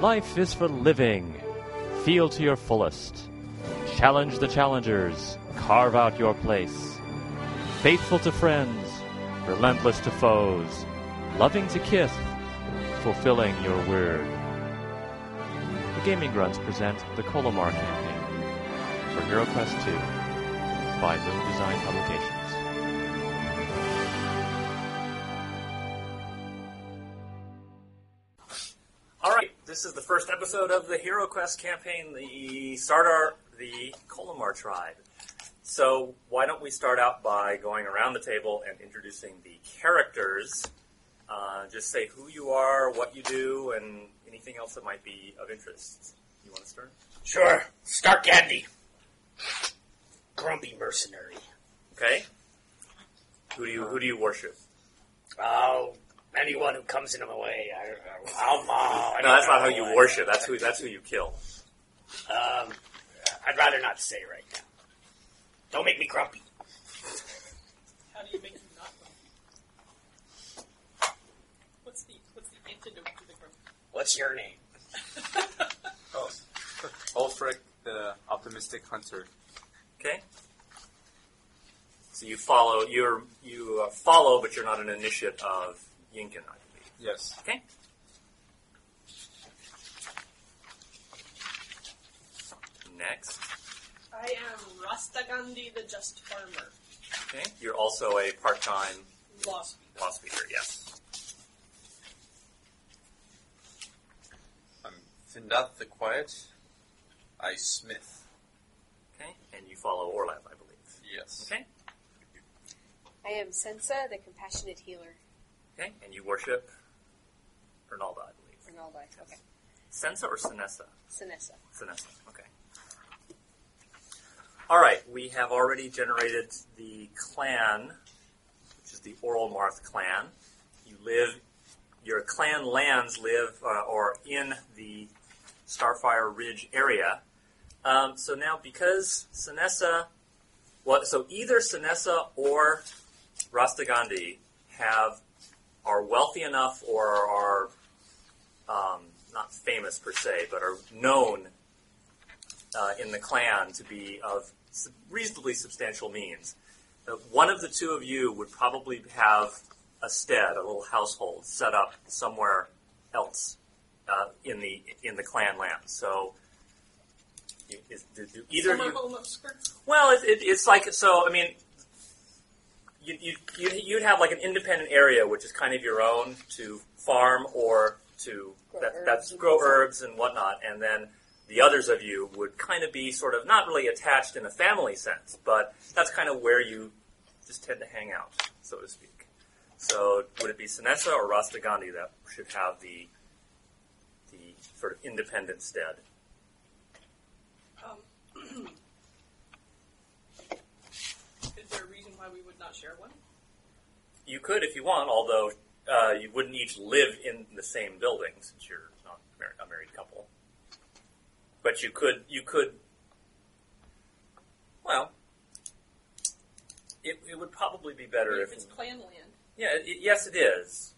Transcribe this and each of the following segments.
Life is for living. Feel to your fullest. Challenge the challengers. Carve out your place. Faithful to friends. Relentless to foes. Loving to kiss. Fulfilling your word. The Gaming Grunts present the Colymar campaign for HeroQuest 2 by Moon Design Publications. Episode of the Hero Quest campaign, the Sartar, the Colymar tribe. So why don't we start out by going around the table and introducing the characters? Uh, just say who you are, what you do, and anything else that might be of interest. You want to start? Sure. Stark Candy. Grumpy mercenary. Okay. Who do you who do you worship? Oh, anyone who comes into my way, I, I, I'll maul. No, that's don't how you worship. That's who that's who you kill. Um, I'd rather not say right now. Don't make me grumpy. How do you make him not grumpy? What's the what's the antidote to the grumpy? What's your name? Oh, Ulfric, the optimistic hunter. Okay. So you follow you're you uh, follow, but you're not an initiate of Yinkin, I believe. Yes. Okay. Next. I am Rastagandi the Just Farmer. Okay. You're also a part-time Law speaker. law speaker. Yes. I'm Findath the Quiet. I Smith. Okay. And you follow Orlab, I believe. Yes. Okay. I am Sensa, the compassionate healer. Okay. And you worship Ernalda, I believe. Ernalda. Okay. Sensa or Sinessa? Sinessa. Sinessa. Okay. All right. We have already generated the clan, which is the Orlmarth clan. You live. Your clan lands live uh, or in the Starfire Ridge area. Um, so now, because Sinessa, well, so either Sinessa or Rastagandi have are wealthy enough or are um, not famous per se, but are known uh, in the clan to be of reasonably substantial means. Uh, one of the two of you would probably have a stead, a little household, set up somewhere else uh, in the in the clan land. So. you- Is, do, do either of you, well, it, it, it's like so. I mean, you, you, you, you'd have like an independent area, which is kind of your own to farm or to Grow that, herbs that's and grow herbs and whatnot, and then the others of you would kind of be sort of not really attached in a family sense, but that's kind of where you just tend to hang out, so to speak. So, would it be Sinessa or Rastagandi that should have the the sort of independent stead? Um, is there a reason why we would not share one? You could if you want, although uh, you wouldn't each live in the same building since you're not mar- a married couple. But you could, you could. Well, it, it would probably be better if. if it's clan land, yeah, it, yes, it is.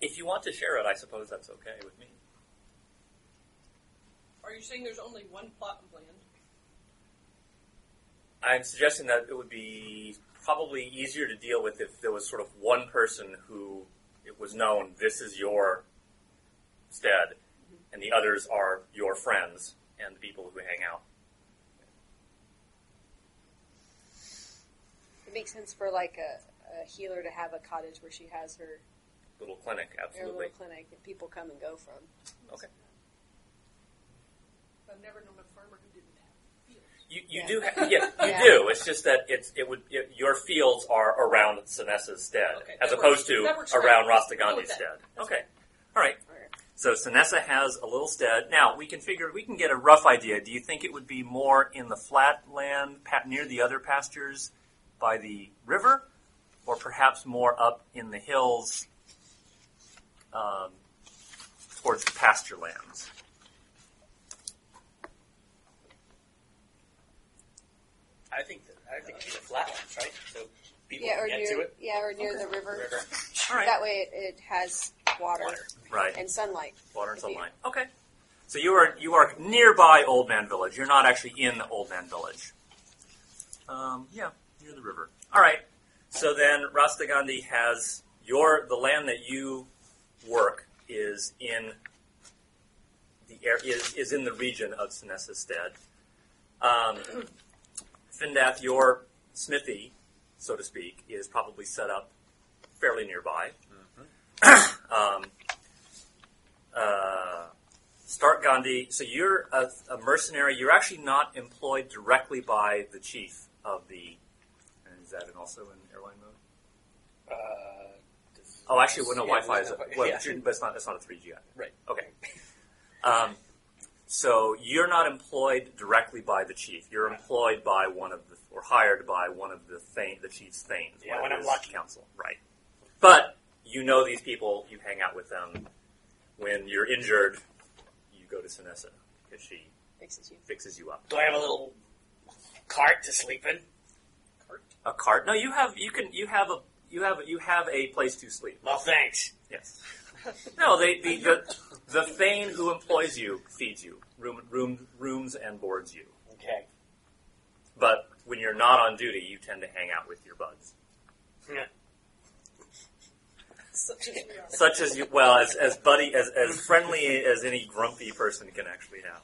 If you want to share it, I suppose that's okay with me. are you saying there's only one plot of land? I'm suggesting that it would be probably easier to deal with if there was sort of one person who it was known this is your stead, mm-hmm. and the others are your friends and the people who hang out. It makes sense for like a, a healer to have a cottage where she has her, Little clinic, her absolutely. little clinic that people come and go from. Okay. I've never known a farmer who didn't have fields. You, you Yeah. do, ha- yeah, you Yeah. do. It's just that it's it would it, your fields are around Sinessa's stead, Okay, as that opposed works. to around great. Go Rastagandi's with that. stead. Okay, all right. So Sinessa has a little stead. Now we can figure we can get a rough idea. Do you think it would be more in the flat land near the other pastures by the river, or perhaps more up in the hills um, towards the pasture lands? I think that, I think it'd be the flatlands, right? So people Yeah, can or get near to it. yeah, or near the river. River. All right. That way, it, it has water, Water. Right. and sunlight. Water and Could be. sunlight. Okay. So you are you are nearby Old Man Village. You're not actually in Old Man Village. Um, yeah, near the river. All right. So then Rastagandhi has your the land that you work is in the air is, is in the region of Sinessa Stead. Um, Findath, your smithy, so to speak, is probably set up fairly nearby. um, uh, Start Gandhi. So you're a, a mercenary. You're actually not employed directly by the chief of the. And is that also in airline mode? Uh, Oh, actually, well, no. Yeah, Wi-Fi is. A, well, yeah. but it's not. It's not a 3G. item. Right. Okay. Um, so you're not employed directly by the chief. You're employed by one of the, or hired by one of the thane, the chief's thanes. Yeah, one when of I'm lucky. Council, right? But you know these people. You hang out with them. When you're injured, you go to Sinessa because she Fixes you. fixes you up. do I have a little cart to sleep in? A cart? No, you have. You can. You have a. You have. You have a place to sleep. Well, thanks. Yes. No, they, the, the the thane who employs you feeds you room, room, rooms and boards you. Okay. But when you're not on duty, you tend to hang out with your buds, Yeah. Such as such as you. Well, as as buddy, as as friendly as any grumpy person can actually have.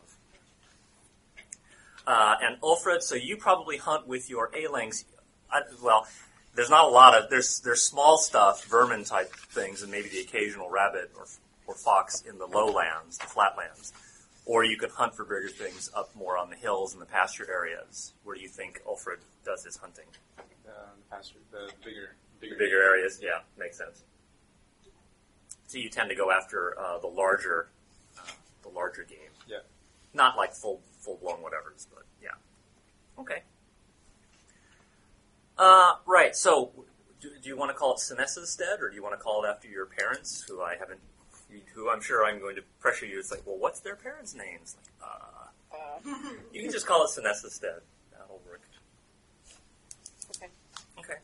Uh, and Ulfred, so you probably hunt with your Alangs. I, well, there's not a lot of there's there's small stuff, vermin type things, and maybe the occasional rabbit or or fox in the lowlands, the flatlands. Or you could hunt for bigger things up more on the hills and the pasture areas. Where do you think Ulfred does his hunting? Uh, the pasture, the bigger, The bigger, bigger areas, yeah, makes sense. So you tend to go after uh, the larger, uh, the larger game. Yeah. Not like full full blown whatever's, but yeah. Okay. Uh, right. So, do, do you want to call it Sinessa's dead, or do you want to call it after your parents, who I haven't, who I'm sure I'm going to pressure you? It's like, well, what's their parents' names? Like, uh, Uh, you can just call it Sinessa's dead. That'll work. okay. Okay.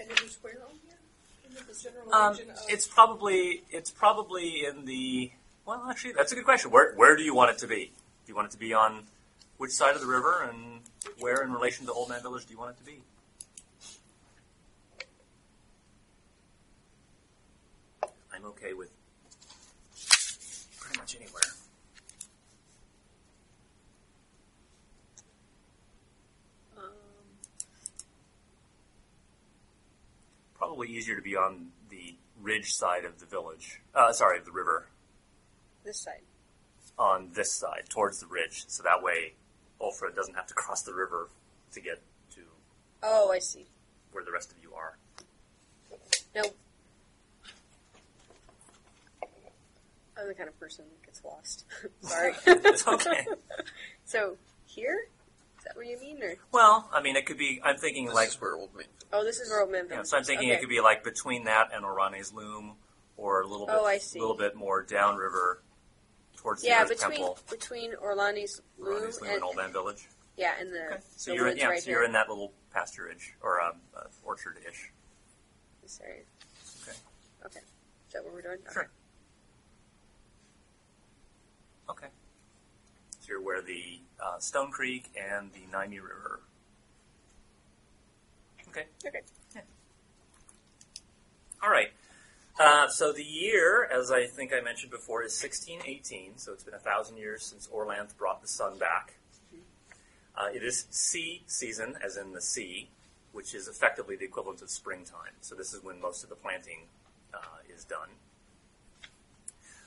And it was where on here? In the general Um, region of it's probably it's probably in the well actually that's a good question. Where where do you want it to be? Do you want it to be on which side of the river and where in relation to Old Man Village do you want it to be? I'm okay with pretty much anywhere. Um, Probably easier to be on the ridge side of the village. Uh, sorry, of the river. this side. On this side towards the ridge, so that way Ulfra doesn't have to cross the river to get to Oh, I see. where the rest of you are. No. I'm the kind of person that gets lost. Sorry. It's okay. so here, is that what you mean, or Well, I mean, it could be. I'm thinking This like, is where old man. oh, this is where old man. yeah, Village so I'm thinking okay. it could be like between that and Orane's Loom, or a little oh, bit, Oh, I see. little bit more downriver towards Yeah, the Earth between Temple, between Orlani's Loom Orane's Loom and, and Old Man Village. yeah, and the, Okay. So the you're in, woods yeah, right so you're in that little pasturage or um, uh, orchard-ish. This area. Okay. Okay. Is that what we're doing? Sure. Okay. So you're where the uh, Stone Creek and the Nymie River. Okay. Okay. All right. Uh, so the year, as I think I mentioned before, is 1618. So it's been a thousand years since Orlanth brought the sun back. Uh, it is sea season, as in the sea, which is effectively the equivalent of springtime. So this is when most of the planting uh, is done.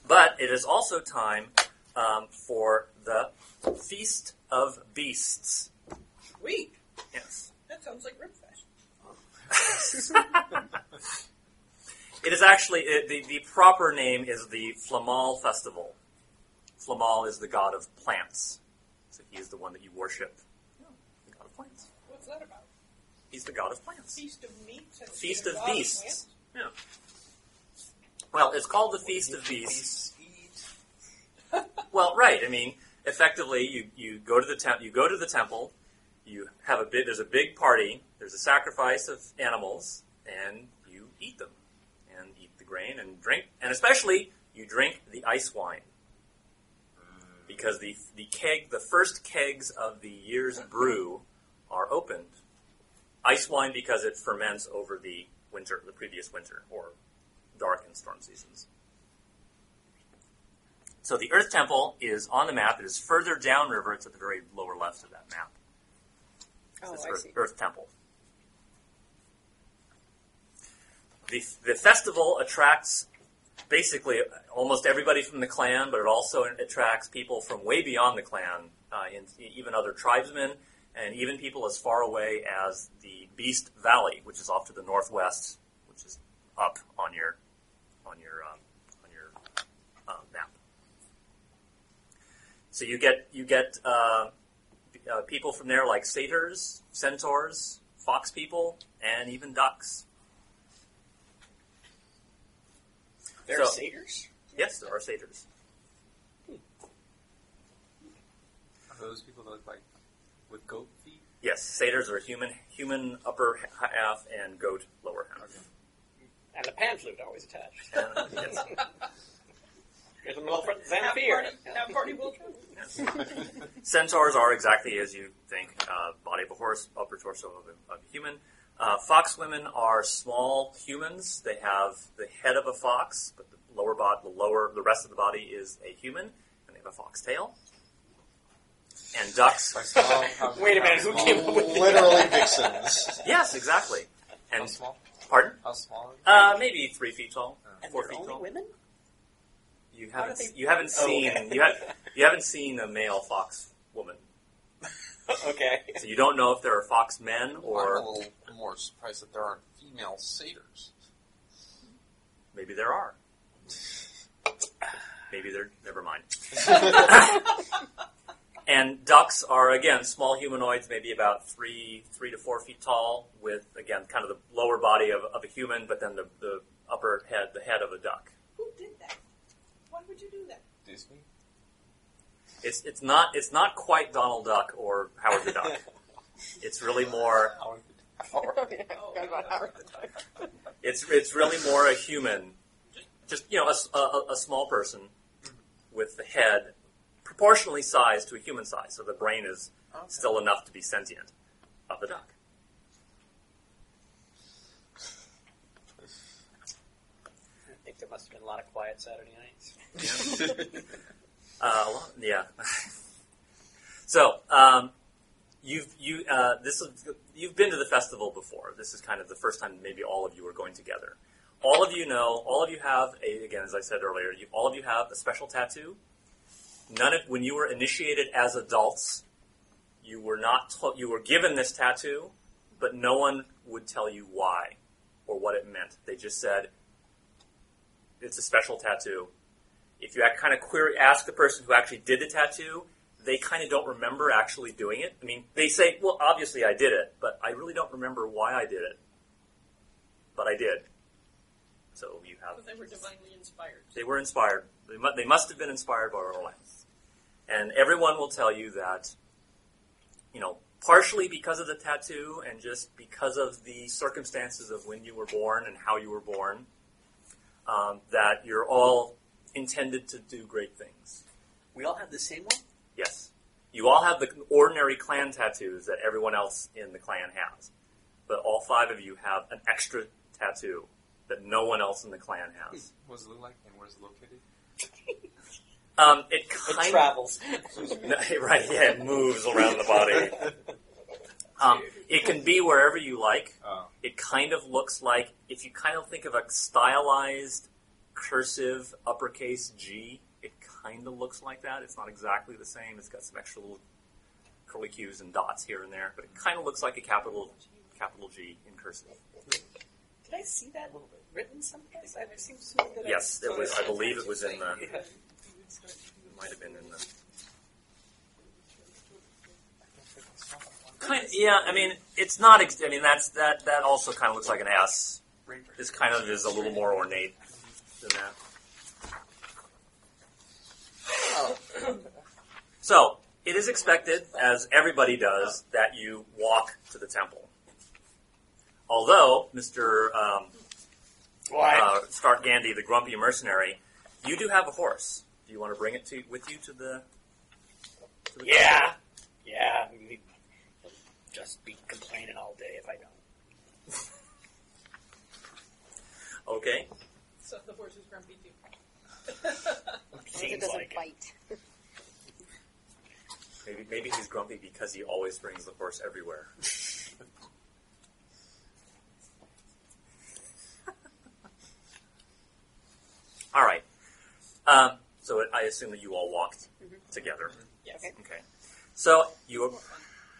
But it is also time um, for the Feast of Beasts. Sweet. Yes. That sounds like Ribfest. It is actually it, the the proper name is the Flamal Festival. Flamal is the god of plants, so he is the one that you worship. Yeah, the god of plants. What's that about? He's the god of plants. Feast of meats. and Feast of beasts. plants? Yeah. Well, it's called the Feast of Beasts. Well, right. I mean, effectively, you, you go to the temp- you go to the temple, you have a bit. There's a big party. There's a sacrifice of animals, and you eat them, and eat the grain and drink, and especially you drink the ice wine because the the keg, the first kegs of the year's brew, are opened. Ice wine because it ferments over the winter, the previous winter, or dark and storm seasons. So the Earth Temple is on the map. It is further downriver. It's at the very lower left of that map. Oh, It's I Earth, see. Earth Temple. The, the festival attracts basically almost everybody from the clan, but it also attracts people from way beyond the clan, uh, even other tribesmen, and even people as far away as the Beast Valley, which is off to the northwest, which is up on your on your um, on your uh, map. So you get you get uh, uh, people from there like satyrs, centaurs, fox people, and even ducks. There are So- satyrs? Yes, there are satyrs. Are those people that look like with goat feet? Yes, satyrs are human human upper half and goat lower half. And the pan flute always attached. And, yes, There's a little front Have Zamfir. party, have party will travel. yes. Centaurs are exactly as you think: uh, body of a horse, upper torso of a, of a human. Uh, fox women are small humans. They have the head of a fox, but the lower body, the lower, the rest of the body is a human, and they have a fox tail. And ducks, I Wait a minute, who came up with Literally vixens. yes, exactly. How small? pardon? How small? are Uh, maybe three feet tall, And four they're feet only tall. women? You haven't they- you haven't Oh, seen okay. you, have, you haven't seen a male fox woman, okay. so you don't know if there are fox men or. I'm a little more surprised that there aren't female satyrs. maybe there are. Maybe they're never mind. and ducks are again small humanoids, maybe about three three to four feet tall, with again kind of the lower body of, of a human, but then the, the upper head the head of a duck. Who did that? Why would you do that? Disney? It's it's not it's not quite Donald Duck or Howard the Duck. It's really more Howard Oh, yeah, I forgot about Howard the Duck. It's it's really more a human, just you know, a, s- a- a- a small person with the head proportionally sized to a human size, so the brain is still enough to be sentient of the duck. I think there must have been a lot of quiet Saturday nights. Uh, lot- yeah. so um, you've you uh, this is, you've been to the festival before. This is kind of the first time maybe all of you are going together. All of you know. All of you have a, again, as I said earlier. You, all of you have a special tattoo. None of when you were initiated as adults, you were not to, you were given this tattoo, but no one would tell you why or what it meant. They just said it's a special tattoo if you kind of query ask the person who actually did the tattoo, they kind of don't remember actually doing it. I mean, they say, "Well, obviously I did it, but I really don't remember why I did it." But I did. So you have Because they were divinely inspired. they were inspired. They, mu- they must have been inspired by our Orlando. And everyone will tell you that, you know, partially because of the tattoo and just because of the circumstances of when you were born and how you were born, um, that you're all intended to do great things. We all have the same one? Yes. You all have the ordinary clan tattoos that everyone else in the clan has. But all five of you have an extra tattoo that no one else in the clan has. What does it look like and where's it located? Um, it It kind travels. No, right, yeah, it moves around the body. Um, it can be wherever you like. Oh. It kind of looks like if you kind of think of a stylized cursive uppercase G, it kind of looks like that. It's not exactly the same. It's got some extra little curly cues and dots here and there, but it kind of looks like a capital capital G in cursive. Did I see that written someplace? I've seen something that I Yes, it was. I believe it was in the. Yeah. It might have been in the. Kind of, yeah, I mean, it's not. Ex- I mean, that's that. That also kind of looks like an S. This kind of is a little more ornate that. So it is expected, as everybody does, that you walk to the temple. Although, Mr. Um, uh, Stark Gandhi, the grumpy mercenary, you do have a horse. Do you want to bring it to with you to the? To the yeah. Yeah. we- He'll just be complaining all day if I don't. Okay. So the horse is grumpy too. It Seems doesn't like it. bite. Maybe maybe he's grumpy because he always brings the horse everywhere. all right. Um, so I assume that you all walked together. Yes. Okay. Okay. So you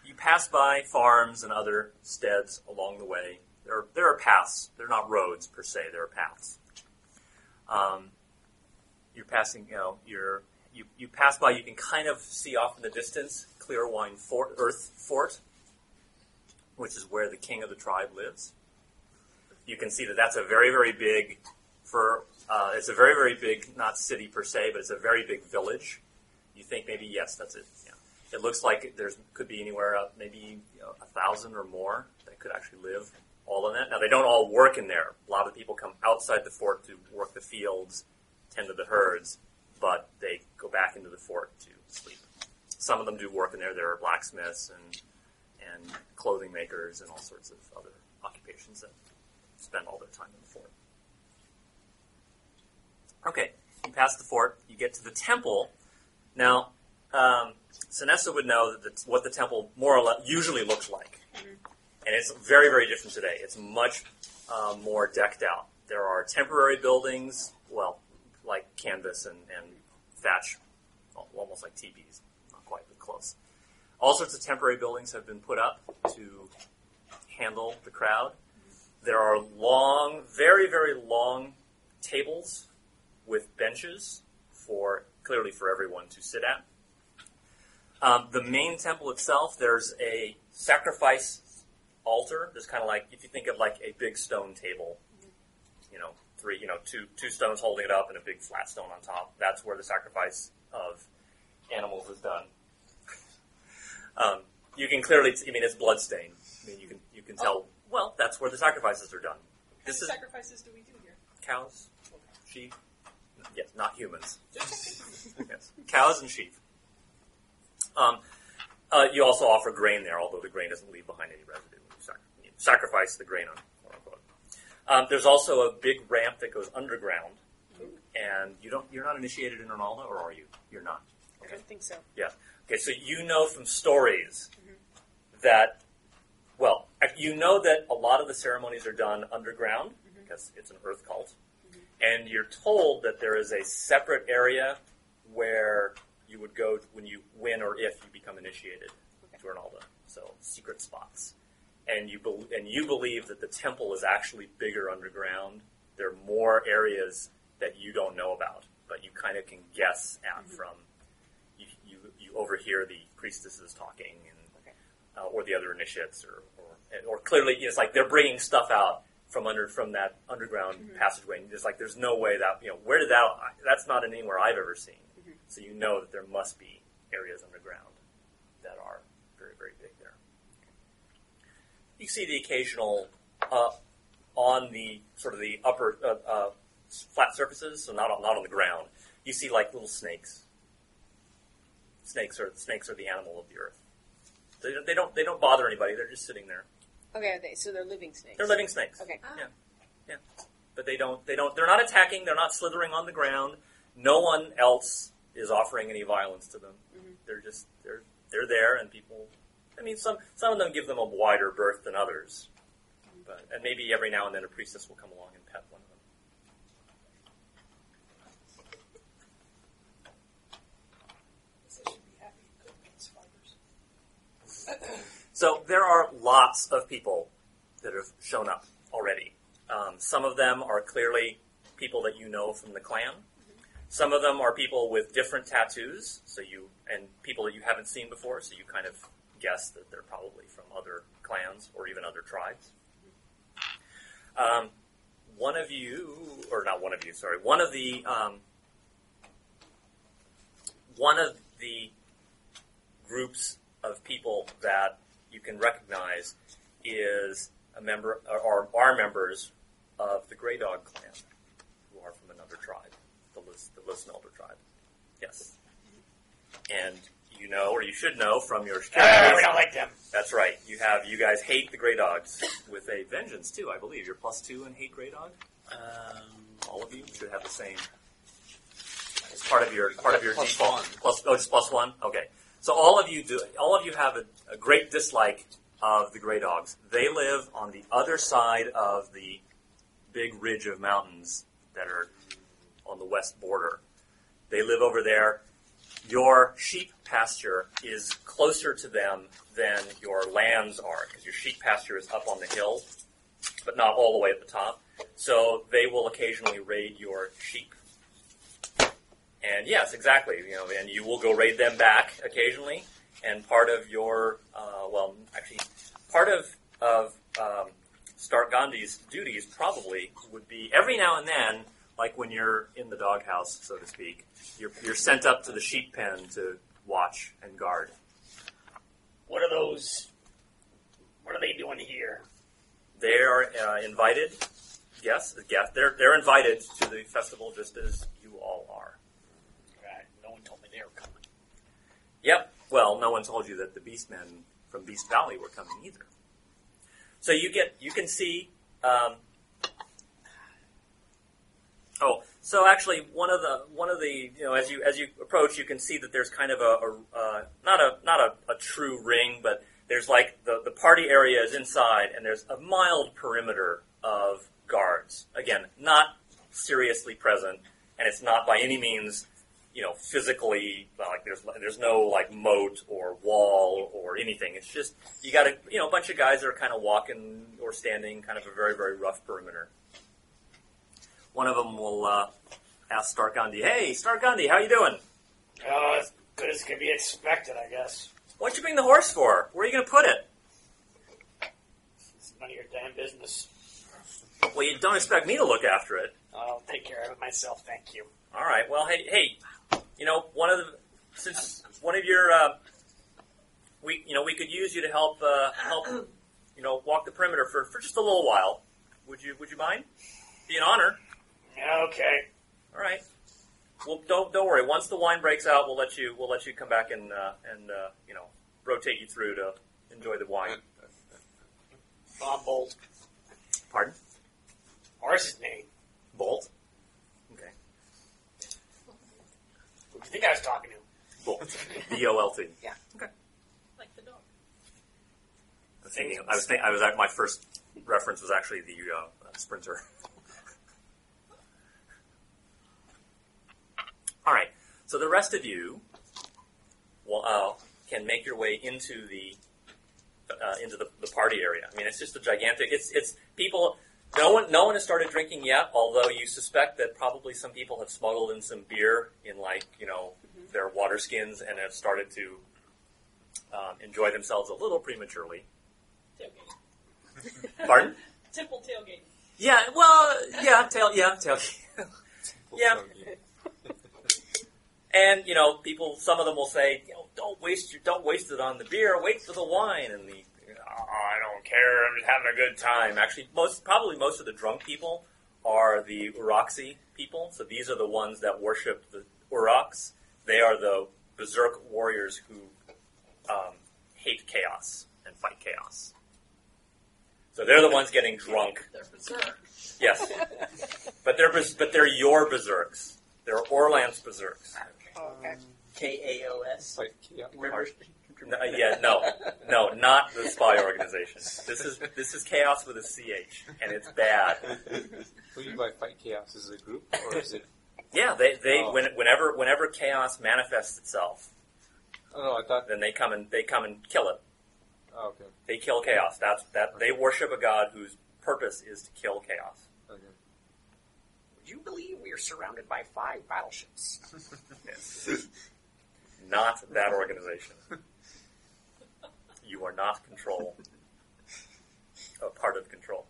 you pass by farms and other steads along the way. There there are paths. They're not roads per se. There are paths. Um, you're passing. You know, you're you, you pass by. You can kind of see off in the distance Clearwine Fort, Earth Fort, which is where the king of the tribe lives. You can see that that's a very very big for. Uh, it's a very very big not city per se, but it's a very big village. You think maybe yes, that's it. Yeah. It looks like there's could be anywhere up maybe you know, a thousand or more that could actually live all in that. Now they don't all work in there. A lot of people come outside the fort to work the fields, tend to the herds, but they go back into the fort to sleep. Some of them do work in there. There are blacksmiths and and clothing makers and all sorts of other occupations that spend all their time in the fort. Okay, you pass the fort, you get to the temple. Now, um, Sinessa would know that the, what the temple more or less usually looks like, and it's very, very different today. It's much uh, more decked out. There are temporary buildings, well, like canvas and, and thatch, almost like teepees, not quite, but close. All sorts of temporary buildings have been put up to handle the crowd. There are long, very, very long tables with benches for clearly for everyone to sit at. Um, the main temple itself, there's a sacrifice altar. There's kind of like if you think of like a big stone table, you know, three, you know, two two stones holding it up and a big flat stone on top. That's where the sacrifice of animals is done. um, you can clearly, I mean, it's bloodstained. I mean, you can you can tell. Well, that's where the sacrifices are done. What This is sacrifices do we do here? cows, sheep. Yes, not humans. yes, cows and sheep. Um, uh, you also offer grain there, although the grain doesn't leave behind any residue. You, sac- you sacrifice the grain on. Um, there's also a big ramp that goes underground, and you don't. You're not initiated in Ernalda, or are you? You're not. I don't think so. Yeah. Okay, so you know from stories mm-hmm. that, well, you know that a lot of the ceremonies are done underground mm-hmm. because it's an earth cult. Mm-hmm. And you're told that there is a separate area where you would go when you win or if you become initiated to Ernalda. So secret spots. And you, bel and you believe that the temple is actually bigger underground. There are more areas that you don't know about, but you kind of can guess at mm-hmm. from you, you, you overhear the priestesses talking and Okay. uh, or the other initiates or, or or clearly it's like they're bringing stuff out from under from that underground mm-hmm. passageway and it's like there's no way that you know where did that that's not anywhere I've ever seen mm-hmm. so you know that there must be areas underground that are very very big there you see the occasional uh, on the sort of the upper uh, uh, flat surfaces so not on, not on the ground you see like little snakes snakes are snakes are the animal of the earth. They, don't- they don't they don't bother anybody. They're just sitting there. Okay, are they, so they're living snakes. They're living snakes. Okay. Yeah, but they don't they don't they're not attacking. They're not slithering on the ground. No one else is offering any violence to them. They're just they're they're there, and people. I mean, some some of them give them a wider berth than others, but and maybe every now and then a priestess will come along and pet one of them. So there are lots of people that have shown up already. Um, some of them are clearly people that you know from the clan. Some of them are people with different tattoos, so you and people that you haven't seen before, so you kind of guess that they're probably from other clans or even other tribes. Um, one of you, or not one of you, sorry, one of the um, one of the groups of people that you can recognize is a member or are members of the Grey Dog clan, who are from another tribe, the Lis, the Lismelder tribe. Yes, and you know, or you should know from your Ah, we don't like them. That's right. You have you guys hate the Grey Dogs with a vengeance too. I believe you're plus two and hate Grey Dog. Um, All of you should have the same. It's part of your part of your Plus default. one. Plus oh, it's plus one. Okay, so all of you do. All of you have a, a great dislike of the Grey Dogs. They live on the other side of the big ridge of mountains that are on the west border. They live over there. Your sheep pasture is closer to them than your lands are because your sheep pasture is up on the hill, but not all the way at the top. So they will occasionally raid your sheep. And yes, exactly. You know, and you will go raid them back occasionally. And part of your, uh, well, actually, part of of um, Stark Gandhi's duties probably would be every now and then, like when you're in the doghouse, so to speak, you're you're sent up to the sheep pen to watch and guard. what are those? What are they doing here? They are uh, invited. Yes, yes, they're they're invited to the festival just as you all are. Right, no one told me they were coming. Yep. Well, no one told you that the Beastmen from Beast Valley were coming either. So you get you can see. Um, oh, so actually, one of the one of the you know as you as you approach, you can see that there's kind of a, a uh, not a not a, a true ring, but there's like the the party area is inside, and there's a mild perimeter of guards. Again, not seriously present, and it's not by any means you know, physically, like there's there's no like moat or wall or anything. It's just you got a you know a bunch of guys that are kind of walking or standing, kind of a very very rough perimeter. One of them will uh, ask Stark Gandhi, "Hey, Stark Gandhi, how you doing? Oh, as good as can be expected, I guess. What'd you bring the horse for? Where are you going to put it? It's none of your damn business. Well, you don't expect me to look after it. I'll take care of it myself, thank you. All right. Well, hey, hey, you know, one of the since one of your uh, we you know we could use you to help uh, help you know walk the perimeter for, for just a little while. Would you Would you mind? Be an honor. Okay. All right. Well, don't don't worry. Once the wine breaks out, we'll let you we'll let you come back and uh, and uh, you know rotate you through to enjoy the wine. Bob Bolt. Pardon? Horse's name. Bolt. Okay. Who do you think I was talking to? Bolt. B O L T. Yeah. Like the dog. I was thinking. I was thinking. I was. My first reference was actually the uh, sprinter. All right. So the rest of you will, uh, can make your way into the uh, into the, the party area. I mean, it's just a gigantic. It's it's people. No one no one has started drinking yet. Although you suspect that probably some people have smuggled in some beer in like you know their water skins and have started to um, enjoy themselves a little prematurely. Tailgate. Pardon? Temple tailgate. Yeah, well, yeah, tail, yeah, tail. Yeah. and you know, people, some of them will say, you know, don't waste your, don't waste it on the beer. Wait for the wine. And the, oh, I don't care. I'm just having a good time. Actually, most, probably most of the drunk people are the Uroxy people. So these are the ones that worship the Urox. They are the berserk warriors who um, hate chaos and fight chaos. So they're the ones getting drunk. They're berserk. Yes, but they're but they're your berserks. They're Orlanth's berserks. Okay. Um, K A O S. Like, yeah. No, yeah, no, no, not the spy organization. This is this is chaos with a ch, and it's bad. Who do you by fight chaos? Is it a group or is it? Yeah, they they Oh. when, whenever whenever chaos manifests itself, Oh I thought. then they come and they come and kill it. Oh, okay. They kill chaos. That's that they worship a god whose purpose is to kill chaos. Okay. You believe we are surrounded by five battleships? Yes. not that organization. You are not control. A part of control.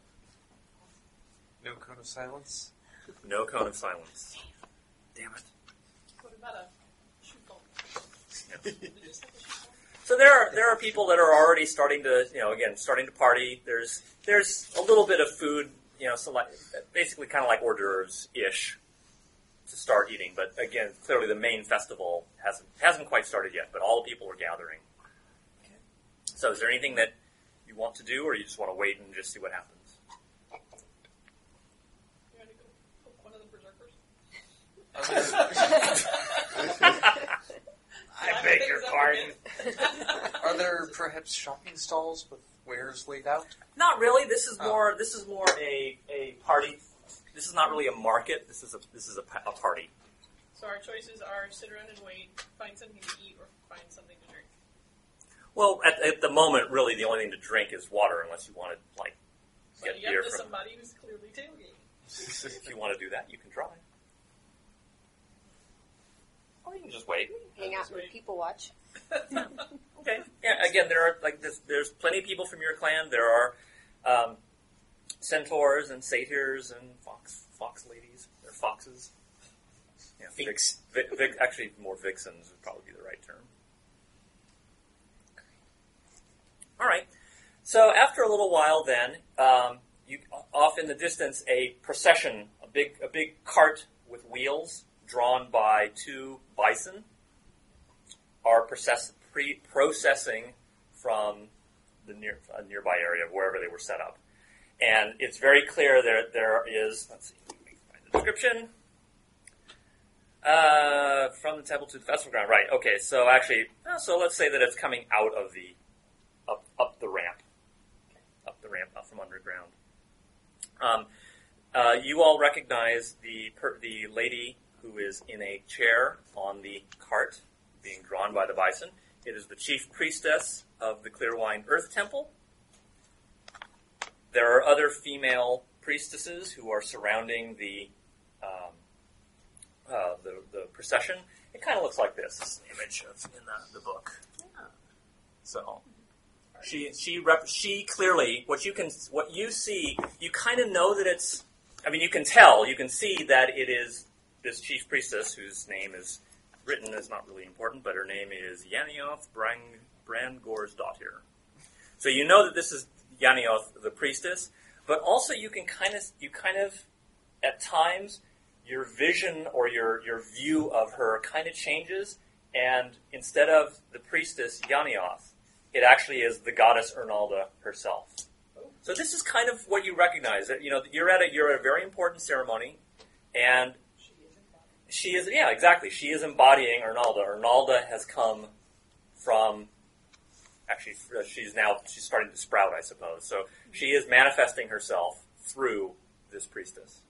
No cone of silence. No cone of silence. Damn it. What about a shoe phone? Yeah. Did you just have a shoe phone? So there are there are people that are already starting to you know again starting to party. There's there's a little bit of food you know so like basically kind of like hors d'oeuvres ish to start eating. But again, clearly the main festival hasn't hasn't quite started yet. But all the people are gathering. So is there anything that you want to do, or you just want to wait and just see what happens? You want to go poke one of the berserkers? I beg your pardon. Are there perhaps shopping stalls with wares laid out? Not really. This is Oh. more. This is more a, a party. This is not really a market. This is a this is a, a party. So our choices are sit around and wait, find something to eat, or find something to drink. Well, at, at the moment, really, the only thing to drink is water, unless you want to like So get you beer have to from. somebody who's clearly tailgating. If you want to do that, you can try. Or you can just wait. Hang out and people watch. Okay. Yeah. Again, there are like there's, there's plenty of people from your clan. There are um, centaurs and satyrs and fox fox ladies. They're foxes. Yeah, Finks. Vic, Vic, actually, more vixens would probably be the right term. All right. So after a little while, then um, you off in the distance a procession, a big a big cart with wheels drawn by two bison are process, pre- processing from the near nearby area wherever they were set up, and it's very clear there there is. Let's see, let me find the description. Uh, from the temple to the festival ground, right? Okay, so actually, uh, so let's say that it's coming out of the up up the ramp, up the ramp, up from underground. Um, uh, you all recognize the per, the lady who is in a chair on the cart, being drawn by the bison. It is the chief priestess of the Clearwine Earth Temple. There are other female priestesses who are surrounding the um, uh, the, the procession. It kind of looks like this. This is an image of in the, the book. So she she rep, she clearly what you can what you see you kind of know that it's. I mean, you can tell, you can see that it is this chief priestess whose name is written is not really important, but her name is Yanioth Brang, Brangor's daughter. So you know that this is Yanioth, the priestess, but also you can kind of you kind of at times your vision or your your view of her kind of changes, and instead of the priestess Yanioth, it actually is the goddess Ernalda herself. So this is kind of what you recognize. You know you're at a you're at a very important ceremony, and. She is yeah exactly she is embodying Ernalda. Ernalda has come from actually uh, she's now she's starting to sprout I suppose. So she is manifesting herself through this priestess.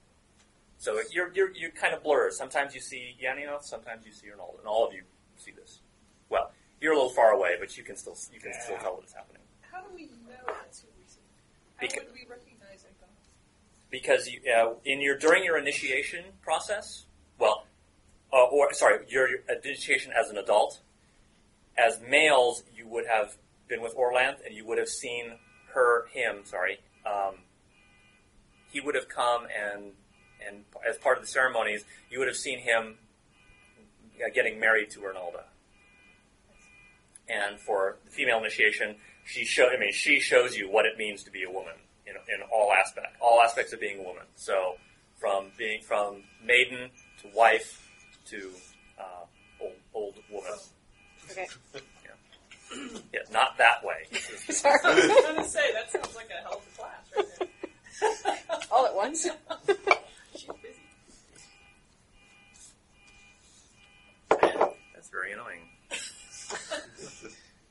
So you're you're you kind of blur. Sometimes you see Yanioth, sometimes you see Ernalda, and all of you see this. Well, you're a little far away, but you can still you can still tell what is happening How do we know that's who we see? How Beca- would we recognize a god? because you, uh, in your during your initiation process, well, uh, or sorry, your, initiation as an adult, as males, you would have been with Orlanth, and you would have seen her, him, sorry, um, he would have come and and as part of the ceremonies, you would have seen him uh, getting married to Ernalda. And for the female initiation, she show, I mean, she shows you what it means to be a woman in, in all aspect, all aspects of being a woman. So, from being from maiden to wife to uh, old old woman. Okay. Yeah, not that way. Sorry. I was going to say, that sounds like a hell of a class right there. All at once. She's busy. That's very annoying.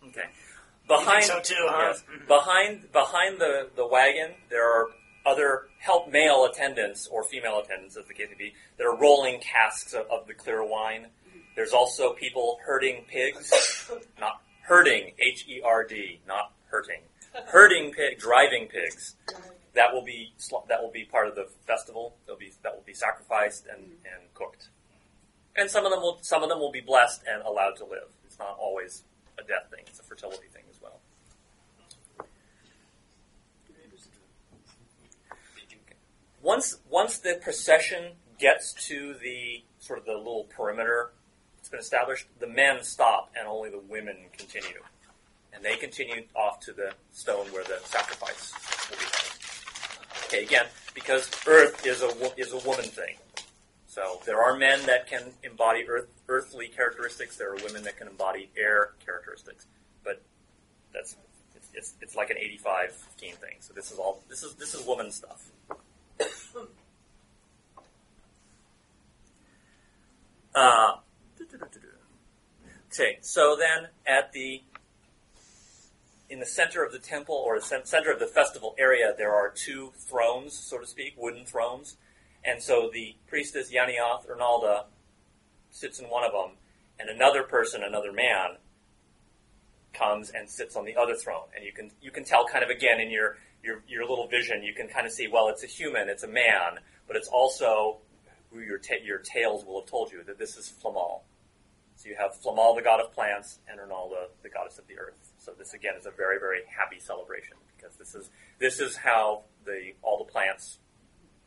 Okay. Behind so too, huh? yes, behind behind the, the wagon there are other help male attendants or female attendants as the case may be that are rolling casks of, of the clear wine. There's also people herding pigs, not herding H E R D, not hurting. Herding pig, driving pigs. That will be that will be part of the festival. They'll be that will be sacrificed and, and cooked. And some of them will some of them will be blessed and allowed to live. It's not always a death thing; it's a fertility thing as well. Once once the procession gets to the sort of the little perimeter that's been established, the men stop and only the women continue. and they continue off to the stone where the sacrifice will be. Okay, again, because Earth is a is a woman thing. So there are men that can embody earth, earthly characteristics. There are women that can embody air characteristics. But that's it's, it's, it's like an 85-15 thing. So this is all this is this is woman stuff. Uh, okay, so then at the in the center of the temple or the center of the festival area, there are two thrones, so to speak, wooden thrones. And so the priestess Yanioth Ernalda sits in one of them, and another person, another man, comes and sits on the other throne. And you can you can tell kind of again in your your, your little vision, you can kind of see, well, it's a human, it's a man, but it's also who your ta- your tales will have told you that this is Flamal. So you have Flamal, the god of plants, and Ernalda, the goddess of the earth. So this again is a very very happy celebration because this is this is how the all the plants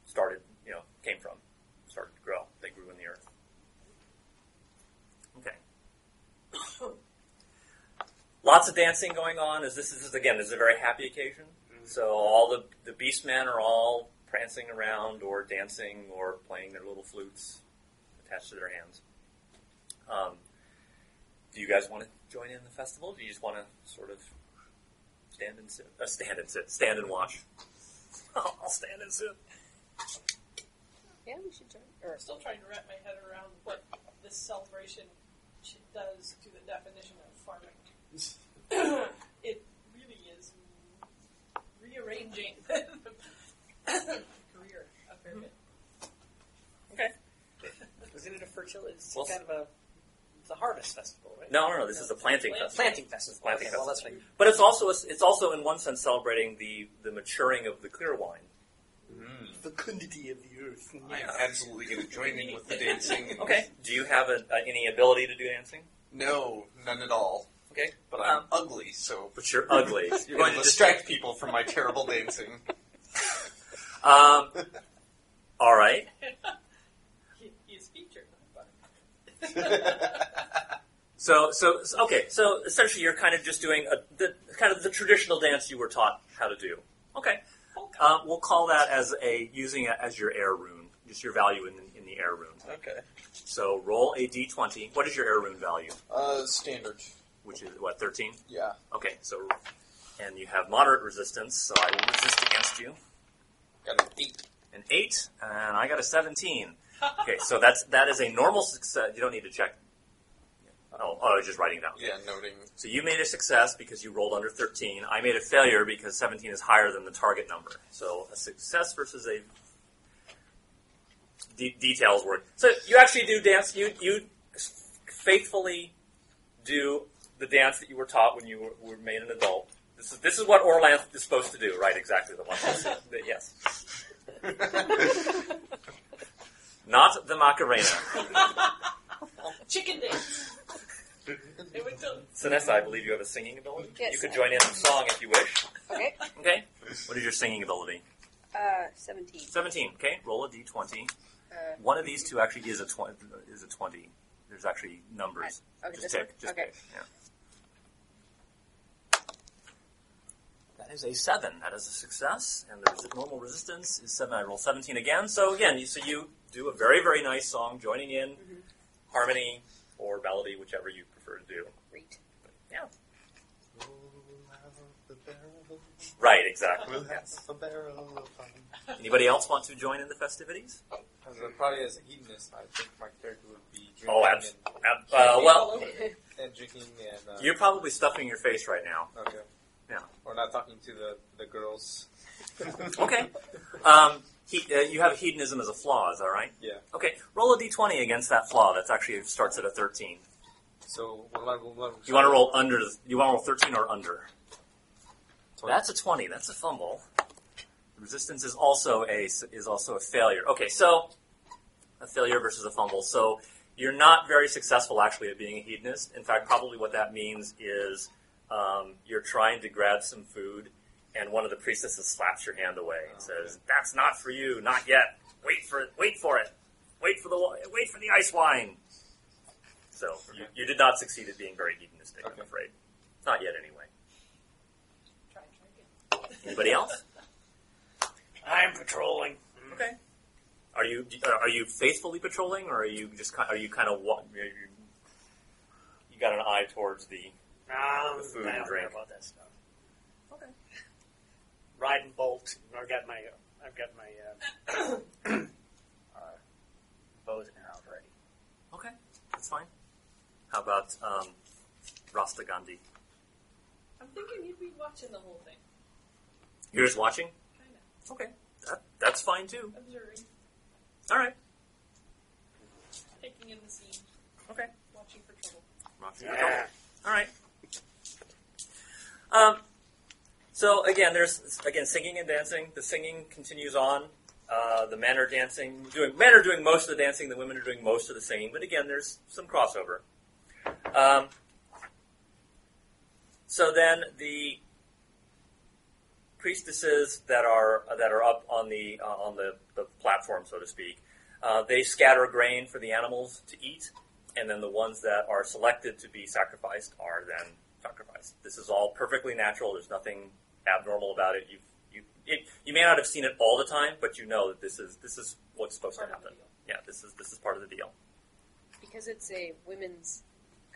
started, you know, came from, started to grow. They grew in the earth. Okay. Lots of dancing going on. As this is again, this is a very happy occasion. Mm-hmm. So all the the beast men are all prancing around or dancing or playing their little flutes attached to their hands. Um, do you guys want to join in the festival? Do you just want to sort of stand and sit? Uh, stand and sit. Stand and watch. I'll stand and sit. Yeah, we should join. Or I'm still trying to wrap my head around what this celebration does to the definition of farming. it really is rearranging the career of Fairfield. Okay. Isn't it a fertility? It's Well, kind of a it's a harvest festival, right? No, no, no. This is the planting Plant- festival. Planting festival. Planting okay, well, that's right. But it's also it's also in one sense celebrating the the maturing of the clear wine. The fecundity of the earth. I'm absolutely going to join in with the dancing. Okay. Do you have a, a, any ability to do dancing? No, none at all. Okay. But I'm Um, ugly, so But you're ugly. You're you're going going to to distract people from my terrible dancing. Um, all right. He, he's featured, So, so, so- okay. So essentially, you're kind of just doing a, the kind of the traditional dance you were taught how to do. Okay. polka. Uh, we'll call that as a using it as your air rune, just your value in the, in the air rune. Okay. So roll a d20. What is your air rune value? Uh, standard. Which is what 13? Yeah. Okay. So, and you have moderate resistance, so I will resist against you. Got an eight. An eight, and I got a 17. Okay, so that's that is a normal success. You don't need to check. Oh, oh, just writing down. Yeah, noting. So you made a success because you rolled under 13. I made a failure because 17 is higher than the target number. So a success versus a de- details work. So you actually do dance. You you faithfully do the dance that you were taught when you were, were made an adult. This is this is what Orlanth is supposed to do, right? Exactly the one. But yes, not the Macarena. chicken dance. It went to Sinessa, I believe you have a singing ability. Yes, you could I join in in song if you wish. okay. Okay. What is your singing ability? Uh, seventeen. 17. Okay, roll a d20. Uh, One of these two actually is a 20. Is a 20. There's actually numbers. okay, just this pick. one? Just Okay. pick. Yeah. That is a 7. That is a success. And the resi- normal resistance is 7. I roll 17 again. So again, you, so you do a very, very nice song, joining in Mhm. harmony or melody, whichever you prefer to do. great. Yeah. Roll out the barrel. Right, exactly. Yes. a barrel of fun. Anybody else want to join in the festivities? As a, probably as a hedonist, I think my character would be drinking Oh, abs- and, ab- uh, well, all over it. and drinking and uh, you're probably stuffing your face right now. okay, Yeah. or not talking to the the girls. Okay. Um, he, uh, you have hedonism as a flaw, is that right? Yeah. Okay. Roll a d20 against that flaw. That's actually starts at a 13. So what am I? What, You want to roll under. You want to roll 13 or under. 20. That's a 20. That's a fumble. Resistance is also a is also a failure. Okay, so a failure versus a fumble. So you're not very successful actually at being a hedonist. In fact, probably what that means is um, you're trying to grab some food, and one of the priestesses slaps your hand away and says, "That's not for you. Not yet. Wait for it. Wait for it. Wait for the wait for the ice wine." So you, you did not succeed at being very hedonistic. I'm afraid. Not yet, anyway. Anybody else? I'm patrolling. Okay. Are you uh, are you faithfully patrolling, or are you just ki- are you kind of what you, you got an eye towards the Um, The food I and don't care drink. about that stuff. Okay. Ride and bolt. I've got my, I've got my uh, uh, bows and arrows ready. Okay, that's fine. How about um, Rasta Gandhi? I'm thinking you'd be watching the whole thing. You're just watching. Kind of. Okay, that, that's fine too. Observing. All right. Taking in the scene. Okay. Watching for trouble. Watching for trouble. All right. Um, so again, there's again singing and dancing. The singing continues on. Uh, the men are dancing, doing men are doing most of the dancing. The women are doing most of the singing. But again, there's some crossover. Um, so then the priestesses that are that are up on the uh, on the, the platform, so to speak, uh, they scatter grain for the animals to eat and then the ones that are selected to be sacrificed are then This is all perfectly natural. There's nothing abnormal about it. You've, you it, you may not have seen it all the time, but you know that this is this is what's supposed Part to happen. Yeah, this is this is part of the deal. Because it's a women's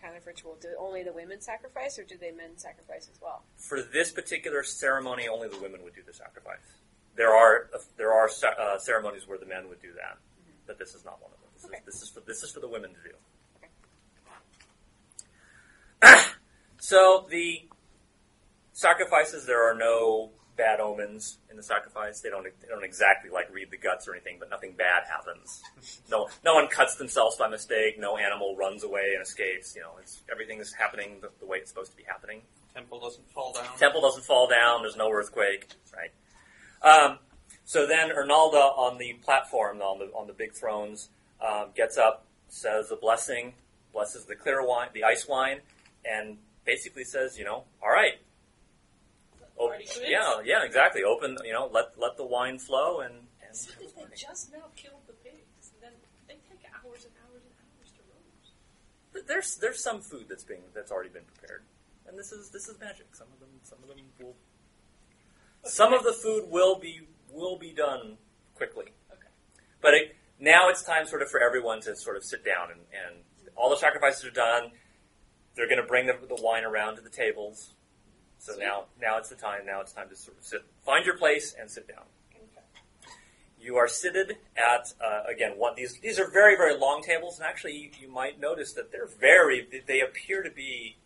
kind of ritual, do only the women sacrifice, or do they men sacrifice as well? For this particular ceremony, only the women would do the sacrifice. There are there are uh, ceremonies where the men would do that, but this is not one of them. This, Okay. is, this is for this is for the women to do. Okay. So the sacrifices, there are no bad omens in the sacrifice. They don't they don't exactly like read the guts or anything, but nothing bad happens. No no one cuts themselves by mistake. No animal runs away and escapes. You know, it's, everything is happening the, the way it's supposed to be happening. Temple doesn't fall down. Temple doesn't fall down. There's no earthquake. Right. Um, so then Ernalda on the platform, on the on the big thrones, um, gets up, says a blessing, blesses the clear wine, the ice wine, and basically says, you know, all right, oh, Party goods? yeah, yeah, exactly. Open, you know, let let the wine flow and. and So they just now killed the pigs? And then they take hours and hours and hours to roast. But there's there's some food that's being that's already been prepared, and this is this is magic. Some of them some of them will. Some of the food will be will be done quickly. Okay. But it, now it's time sort of for everyone to sort of sit down and, and all the sacrifices are done. They're going to bring the, the wine around to the tables. So now now it's the time. Now it's time to sort of sit, find your place and sit down. You are seated at uh, again these these are very very long tables, and actually you, you might notice that they're very they appear to be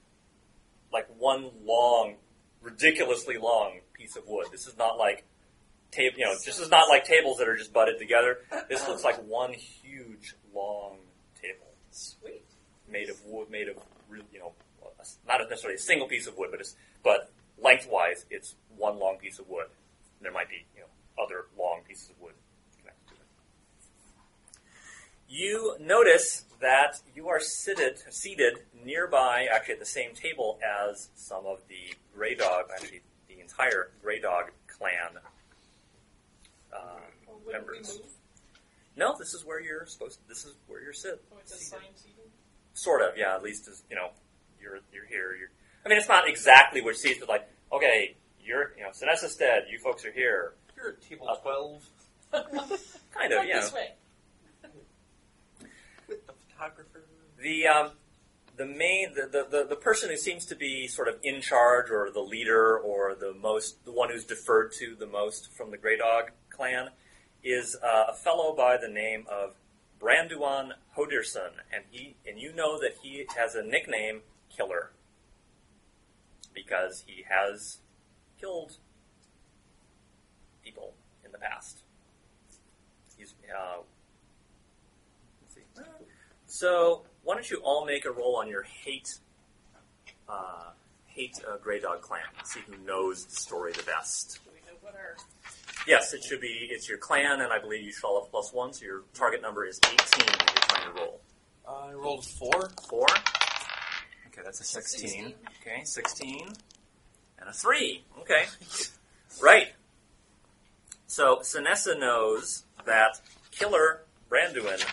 like one long, ridiculously long piece of wood. This is not like table, you know, this is not like tables that are just butted together. This looks like one huge long table Sweet. made of wood, made of re- you know, not necessarily a single piece of wood, but it's but lengthwise it's one long piece of wood. There might be you know other long pieces of wood connected to it. You notice that you are seated seated nearby, actually at the same table as some of the Grey Dog, actually the entire Grey Dog clan uh, Or wouldn't we members. No, this is where you're supposed. This is where you're sit. Oh, it's seated. assigned seating? Sort of, yeah. At least as you know, you're you're here. You're. I mean, it's not exactly which seats, but like, okay, you're you know, Sinessa Stead. You folks are here. You're at table Uh, 12 Kind of, Not yeah. this way. with the photographer. The um, the main the, the, the, the person who seems to be sort of in charge or the leader or the most the one who's deferred to the most from the Grey Dog clan is uh, a fellow by the name of Branduan Hodirson, and he and you know that he has a nickname Killer because he has killed people in the past. He's uh, let's see. So why don't you all make a roll on your hate, uh, hate uh, Grey Dog clan? See who knows the story the best. Do we know what our Yes, it should be. It's your clan, and I believe you should all have plus one, so your target number is eighteen. If you're trying to roll I rolled 4. four. Okay, that's a sixteen. Okay, sixteen, and a three. Okay, right. So Sinessa knows that Killer Branduin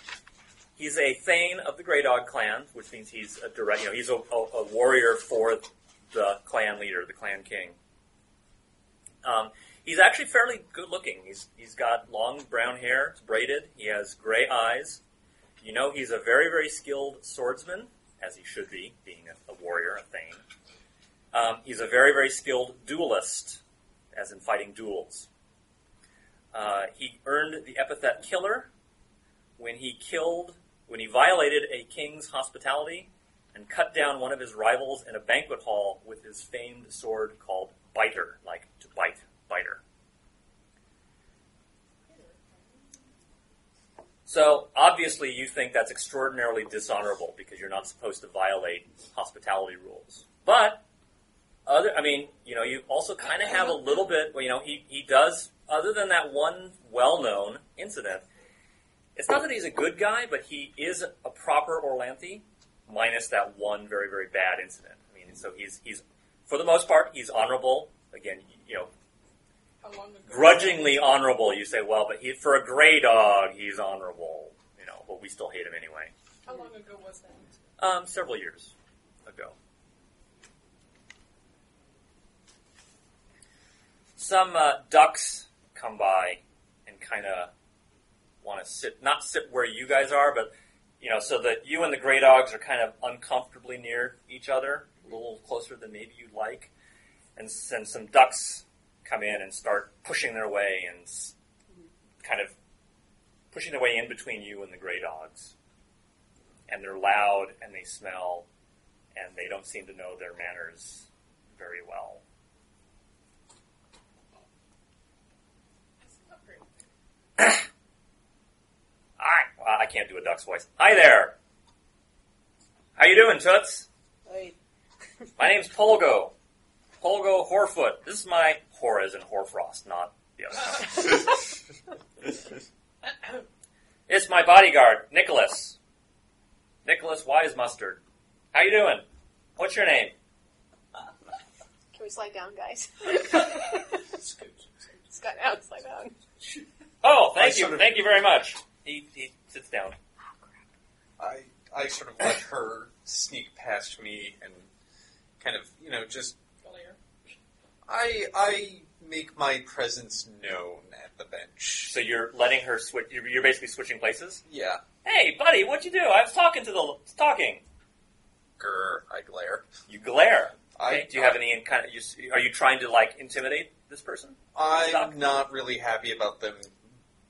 He's a Thane of the Grey Dog clan, which means he's a direct, you know, he's a, a, a warrior for the clan leader, the clan king. Um, he's actually fairly good looking. He's he's got long brown hair, it's braided. He has gray eyes. You know, he's a very very skilled swordsman, as he should be, being a, a warrior, a thane. Um, he's a very very skilled duelist, as in fighting duels. Uh, he earned the epithet killer when he killed when he violated a king's hospitality and cut down one of his rivals in a banquet hall with his famed sword called Biter, like to bite, biter. So obviously, you think that's extraordinarily dishonorable because you're not supposed to violate hospitality rules. But other, I mean, you know, you also kind of have a little bit. You know, he he does. Other than that one well-known incident, it's not that he's a good guy, but he is a proper Orlanthi, minus that one very very bad incident. I mean, so he's he's for the most part he's honorable. Again, you know? Grudgingly honorable. You say, well, but he, for a gray dog, he's honorable. You know, but we still hate him anyway. How long ago was that? Um, several years ago. Some uh, ducks come by and kind of want to sit, not sit where you guys are, but you know, so that you and the gray dogs are kind of uncomfortably near each other, a little closer than maybe you'd like, and, and some ducks come in and start pushing their way and kind of pushing their way in between you and the gray dogs and they're loud and they smell and they don't seem to know their manners very well. Very Hi, well, I can't do a duck's voice. Hi there. How you doing, Toots? Wait. My name's Polgo. Polgo Horfoot. This is my whore as in Horfrost, not the other. it's my bodyguard, Nicholas. Nicholas Wise Mustard. How you doing? What's your name? Can we slide down, guys? Scoot. Scott, down, slide down. Oh, thank I you, sort of- thank you very much. He, he sits down. I I sort of let her sneak past me and kind of you know just clear. I I make my presence known at the bench. So you're letting her switch. You're you're basically switching places. Yeah, Hey, buddy, what'd you do? I was talking to the talking. grr, I glare. You glare. Okay. I do you have any kind of? You, are you trying to like intimidate this person? I'm not really happy about them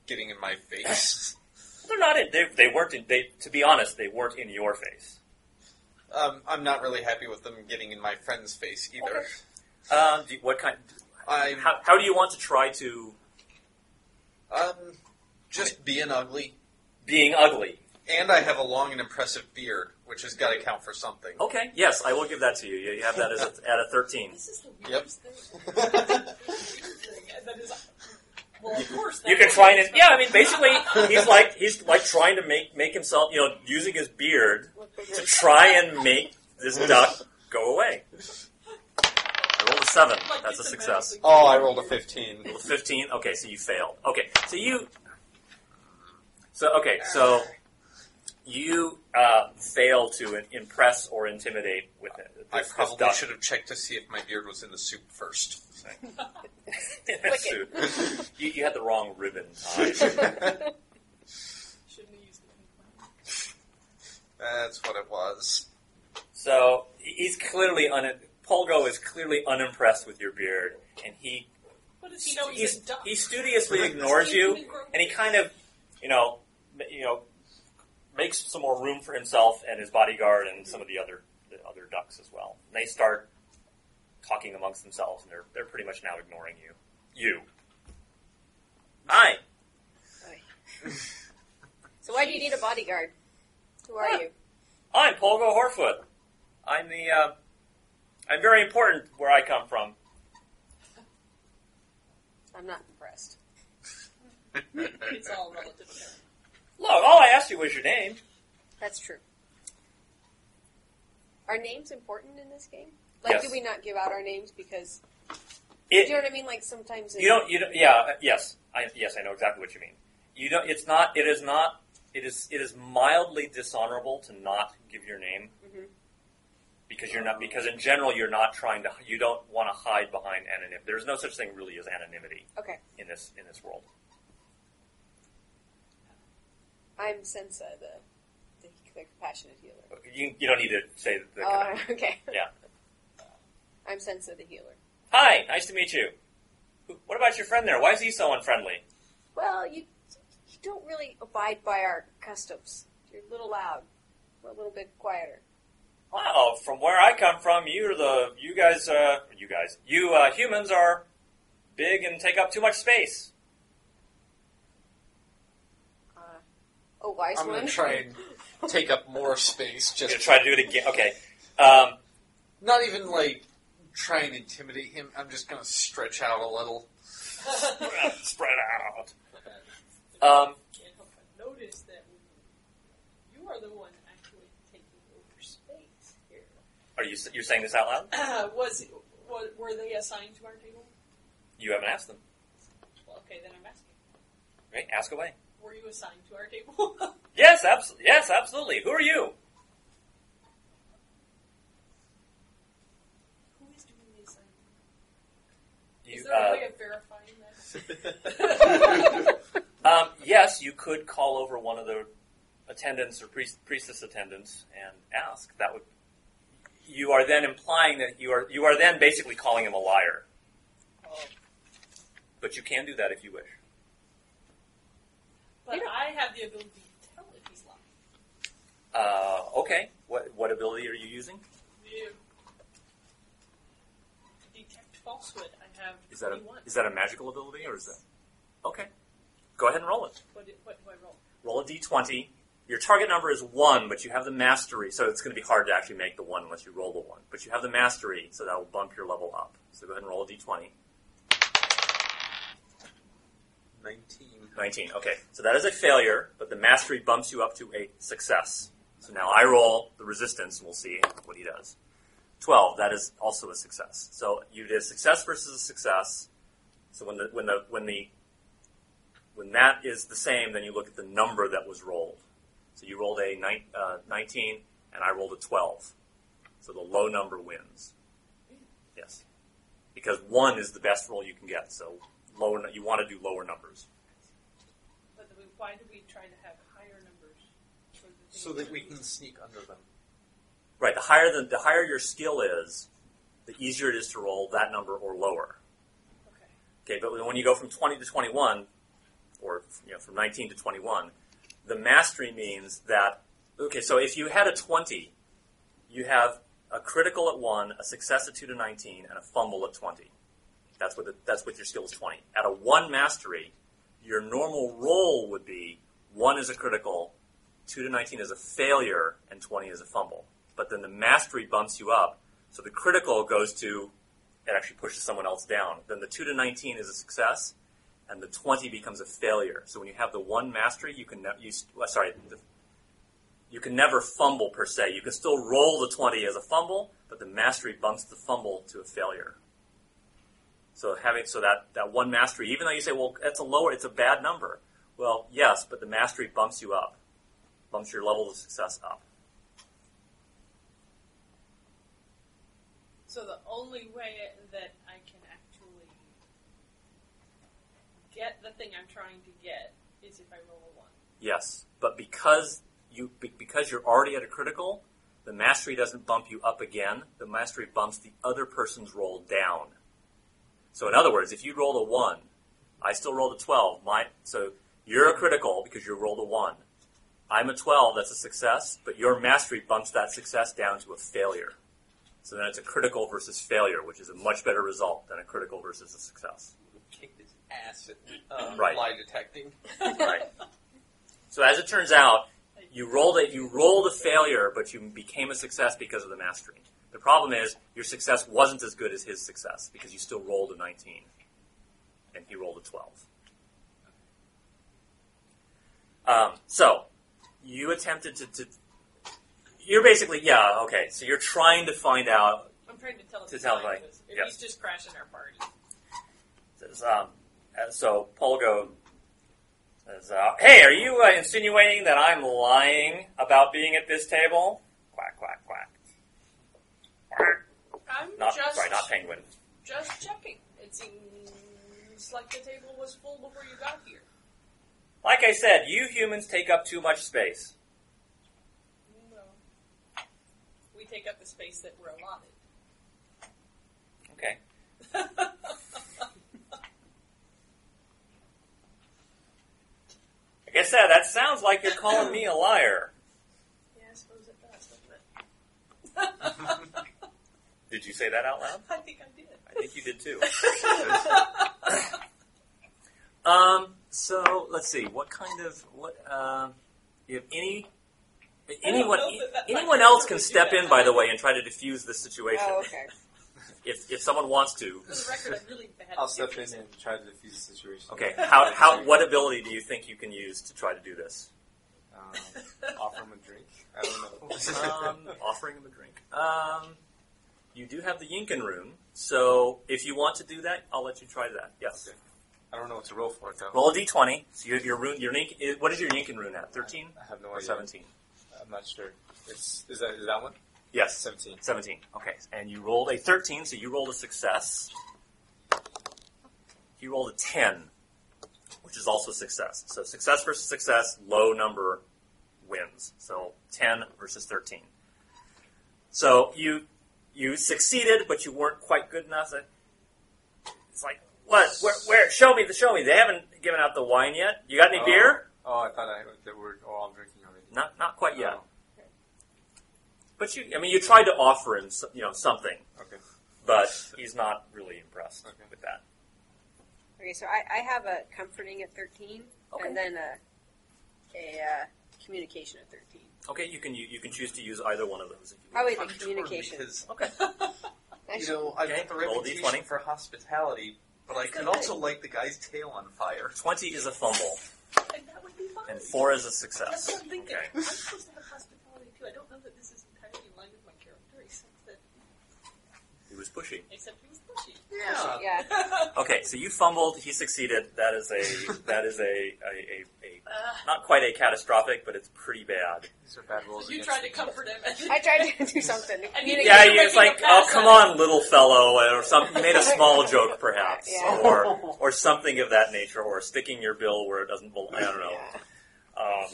getting in my face. They're not in. They, they weren't in. They to be honest, they weren't in your face. um, I'm not really happy with them getting in my friend's face either. Um, do what kind? I'm How, how do you want to try to um just being ugly, being ugly? and I have a long and impressive beard, which has got to count for something. Okay. Yes, I will give that to you. You you have that as a, at a thirteen. This is the Yep. weirdest thing. That is, well, of course. You can is- try and yeah. I mean, basically, he's like he's like trying to make make himself you know using his beard to try and make this duck go away. I rolled a seven. That's a success. Oh, I rolled a 15. Rolled a Fifteen. Okay, so you failed. Okay, so you. So okay, so you uh, fail to impress or intimidate with it. I This, this probably duck. should have checked to see if my beard was in the soup first. In that you, you had the wrong ribbon tied. Shouldn't have used the pink one. That's what it was. So he's clearly un. Polgo is clearly unimpressed with your beard, and he What does he know he's, he's, he studiously ignores you, and he kind of, you know, you know, makes some more room for himself and his bodyguard and some of the other the other ducks as well. And they start talking amongst themselves, and they're they're pretty much now ignoring you. You. Hi. So why do you need a bodyguard? Who are you? I'm Polgo Horfoot. I'm the. Uh, I'm very important where I come from. I'm not impressed. It's all relative. Look, all I asked you was your name. That's true. Are names important in this game? Like, Yes. do we not give out our names because? It, do you know what I mean? Like sometimes You don't. You don't. Yeah. uh, Yes. I. Yes. I know exactly what you mean. You don't. It's not. It is not. It is. It is mildly dishonorable to not give your name. Because you're not because in general you're not trying to you don't want to hide behind anonymity. There's no such thing really as anonymity Okay. in this in this world. I'm Sensa, the, the, the compassionate healer. You, you don't need to say the. the Oh, okay. Yeah. I'm Sensa, the healer. Hi, nice to meet you. What about your friend there? Why is he so unfriendly? Well, you you don't really abide by our customs. You're a little loud. We're a little bit quieter. Wow, from where I come from, you're the you guys uh you guys you uh, humans are big and take up too much space. Uh, a wise I'm one. gonna try and take up more space. I'm gonna Just try to do it again. Okay. Um, not even like try and intimidate him. I'm just gonna stretch out a little. spread out. Um, Can't help but notice that you are the one actually taking over space here. Are you you're saying this out loud? was, was were they assigned to our table? You haven't asked them. Well, okay, then I'm asking. Right? Ask away. Were you assigned to our table? Yes, absolutely. Yes, absolutely. Who are you? Who is doing the assignment? You, Is there a uh, way of verifying that? Um, yes, you could call over one of the attendants or priest, priestess attendants and ask. That would. You are then implying that you are you are then basically calling him a liar. But you can do that if you wish. But I have the ability to tell if he's lying. Uh, okay. What what ability are you using? You detect falsehood. I have Is that a 21. is that a magical ability or is that? Okay. Go ahead and roll it. What, do- what do I roll? Roll a d20. Your target number is one, but you have the mastery, so it's going to be hard to actually make the one unless you roll the one. But you have the mastery, so that will bump your level up. So go ahead and roll a d20. Nineteen. 19. Okay, so that is a failure, but the mastery bumps you up to a success. So now I roll the resistance, and we'll see what he does. 12. That is also a success. So you did a success versus a success. So when the when the when the when that is the same, then you look at the number that was rolled. So you rolled a nine, uh, 19, and I rolled a 12. So the low number wins. Yes, because one is the best roll you can get. So lower, you want to do lower numbers. But the, why do we try to have higher numbers? The So that we can sneak under them. Right. The higher the, the higher your skill is, the easier it is to roll that number or lower. Okay. Okay, but when you go from 20 to 21, or you know from 19 to 21, the mastery means that okay. So if you had a 20, you have a critical at one, a success at two to 19, and a fumble at 20. That's what the, that's what your skill is 20. At a one mastery, your normal roll would be one is a critical, two to 19 is a failure, and 20 is a fumble. But then the mastery bumps you up, so the critical goes to it actually pushes someone else down. Then the 2 to 19 is a success, and the 20 becomes a failure. So when you have the one mastery, you can ne- you, sorry, the, you can never fumble per se. You can still roll the 20 as a fumble, but the mastery bumps the fumble to a failure. So having so that, that one mastery, even though you say, well, that's a lower, it's a bad number. Well, yes, but the mastery bumps you up, bumps your level of success up. So the only way that I can actually get the thing I'm trying to get is if I roll a one. Yes, but because you because you're already at a critical, the mastery doesn't bump you up again. The mastery bumps the other person's roll down. So in other words, if you rolled a one, I still rolled a twelve. My so you're a critical because you rolled a one. I'm a twelve. That's a success, but your mastery bumps that success down to a failure. So then it's a critical versus failure, which is a much better result than a critical versus a success. Kicked his ass at uh, Right. lie detecting. right. So as it turns out, you rolled a you rolled a failure, but you became a success because of the mastery. The problem is your success wasn't as good as his success because you still rolled a 19, and he rolled a 12. Um, so you attempted to, to. You're basically yeah okay. So you're trying to find out. I'm trying to tell him To he's tell, lying like, to us. He's just crashing our party. Says, um, uh, so Polgo says, uh, "Hey, are you uh, insinuating that I'm lying about being at this table?" Quack quack quack. I'm Not just sorry, not penguin. just checking. It seems like the table was full before you got here. Like I said, you humans take up too much space. No. We take up the space that we're allotted. Okay. Like I said, that sounds like you're calling me a liar. Yeah, I suppose it does, doesn't it? Did you say that out loud? I think I did. I think you did too. um. So let's see. What kind of what? Um. if any. Anyone, that that anyone else can step in, by the way, and try to defuse this situation. Oh, okay. If, if someone wants to. For the record, I'm really bad. I'll at step in and try to defuse the situation. Okay. How, how, what ability do you think you can use to try to do this? Um, offer him a drink. I don't know. um, offering him a drink. Um, you do have the Yinkin rune, so if you want to do that, I'll let you try that. Yes. Okay. I don't know what to roll for it though. Roll a d20. So your, your rune, your Yink- what is your Yinkin rune at? 13 I have no or idea. 17? I'm not sure. It's is that is that one? Yes. Seventeen. 17. Okay. And you rolled a 13, so you rolled a success. He rolled a 10, which is also success. So success versus success, low number wins. So 10 versus 13. So you you succeeded, but you weren't quite good enough. It's like, what? Where? Where? Show me the. Show me. They haven't given out the wine yet. You got any Oh. beer? Oh, I thought I that we're oh, all drinking already. Not not quite yet. Oh, But you, I mean, you tried to offer him, so- you know, something, okay. but he's not really impressed Okay. with that. Okay, so I, I have a comforting at 13, Okay. and then a, a uh, communication at 13. Okay, you can you, you can choose to use either one of those. If you Probably want. the communication. Because, Okay. you know, I've Okay, got the roll a reputation D20. for hospitality, but I could also light the guy's tail on fire. Twenty is a fumble, And that would be fine. and four is a That's success. what I'm thinking. Okay. I'm supposed to have hospitality too. I don't know that this is entirely in line with my character, except that He was pushy. except he was pushy. Yeah. Yeah. Okay, so you fumbled. He succeeded. That is a that is a a, a, a Uh, not quite a catastrophic, but it's pretty bad. These are bad rolls. you tried to comfort him. I tried to do something. to And you- Yeah, You're you, it's like, oh come on on, little fellow, or something. You made a small joke, perhaps, Yeah. or or something of that nature, or sticking your bill where it doesn't belong. I don't know. Yeah. Um,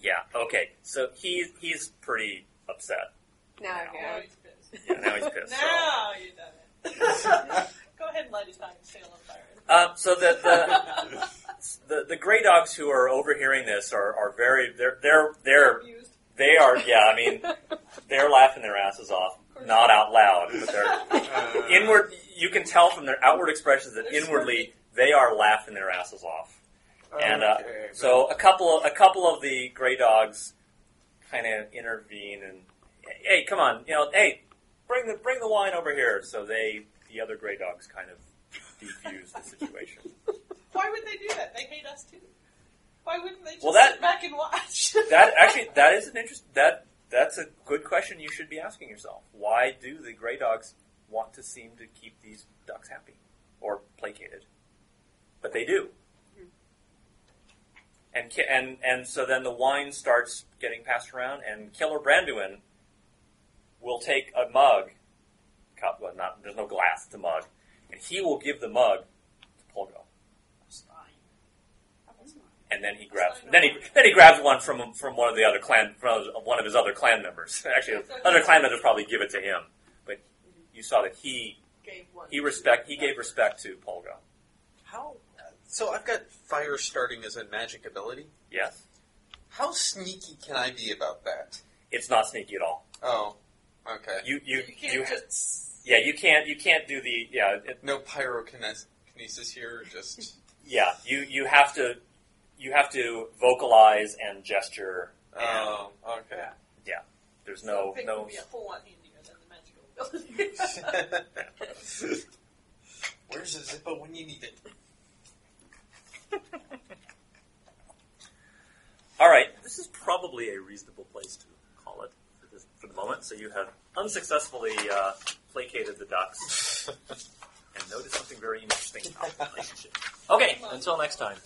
yeah. Okay. So he he's pretty upset. Now, now okay. He's pissed. Yeah, now he's pissed. so. Now you done it. Go ahead and light his time sail on fire. Um, so the, the the the gray dogs who are overhearing this are, are very they're they're they're Abused. they are yeah I mean they're laughing their asses off not out loud but they're inward you can tell from their outward expressions that They're inwardly they are laughing their asses off and uh, Okay, so a couple of a couple of the gray dogs kind of intervene and hey come on you know hey bring the bring the wine over here so they the other gray dogs kind of defuse the situation. Why would they do that? They hate us too. Why wouldn't they just Well, that- sit back and watch? that actually that is an interest that that's a good question you should be asking yourself. Why do the gray dogs want to seem to keep these ducks happy or placated? But they do. Hmm. And and and so then the wine starts getting passed around, and Killer Branduin will take a mug, cup, well, not there's no glass, it's a mug, and he will give the mug to Polgo. and then he grabs then he then he grabs one from from one of the other clan from one of his other clan members. Actually, other clan members probably give it to him, but you saw that he Gave he respect he gave respect to Polgo. How? So I've got fire starting as a magic ability. Yes, How sneaky can I be about that? it's not sneaky at all. Oh, okay. You you you can't you just. yeah you can't you can't do the yeah it, No pyrokinesis here, just yeah you you have to you have to vocalize and gesture. And oh, okay. Yeah, there's no Pick no would be a whole than the magical ability. Where's the Zippo when you need it? All right, this is probably a reasonable place to call it for, this, for the moment. So you have unsuccessfully uh, placated the ducks and noticed something very interesting about the relationship. Okay, until next time.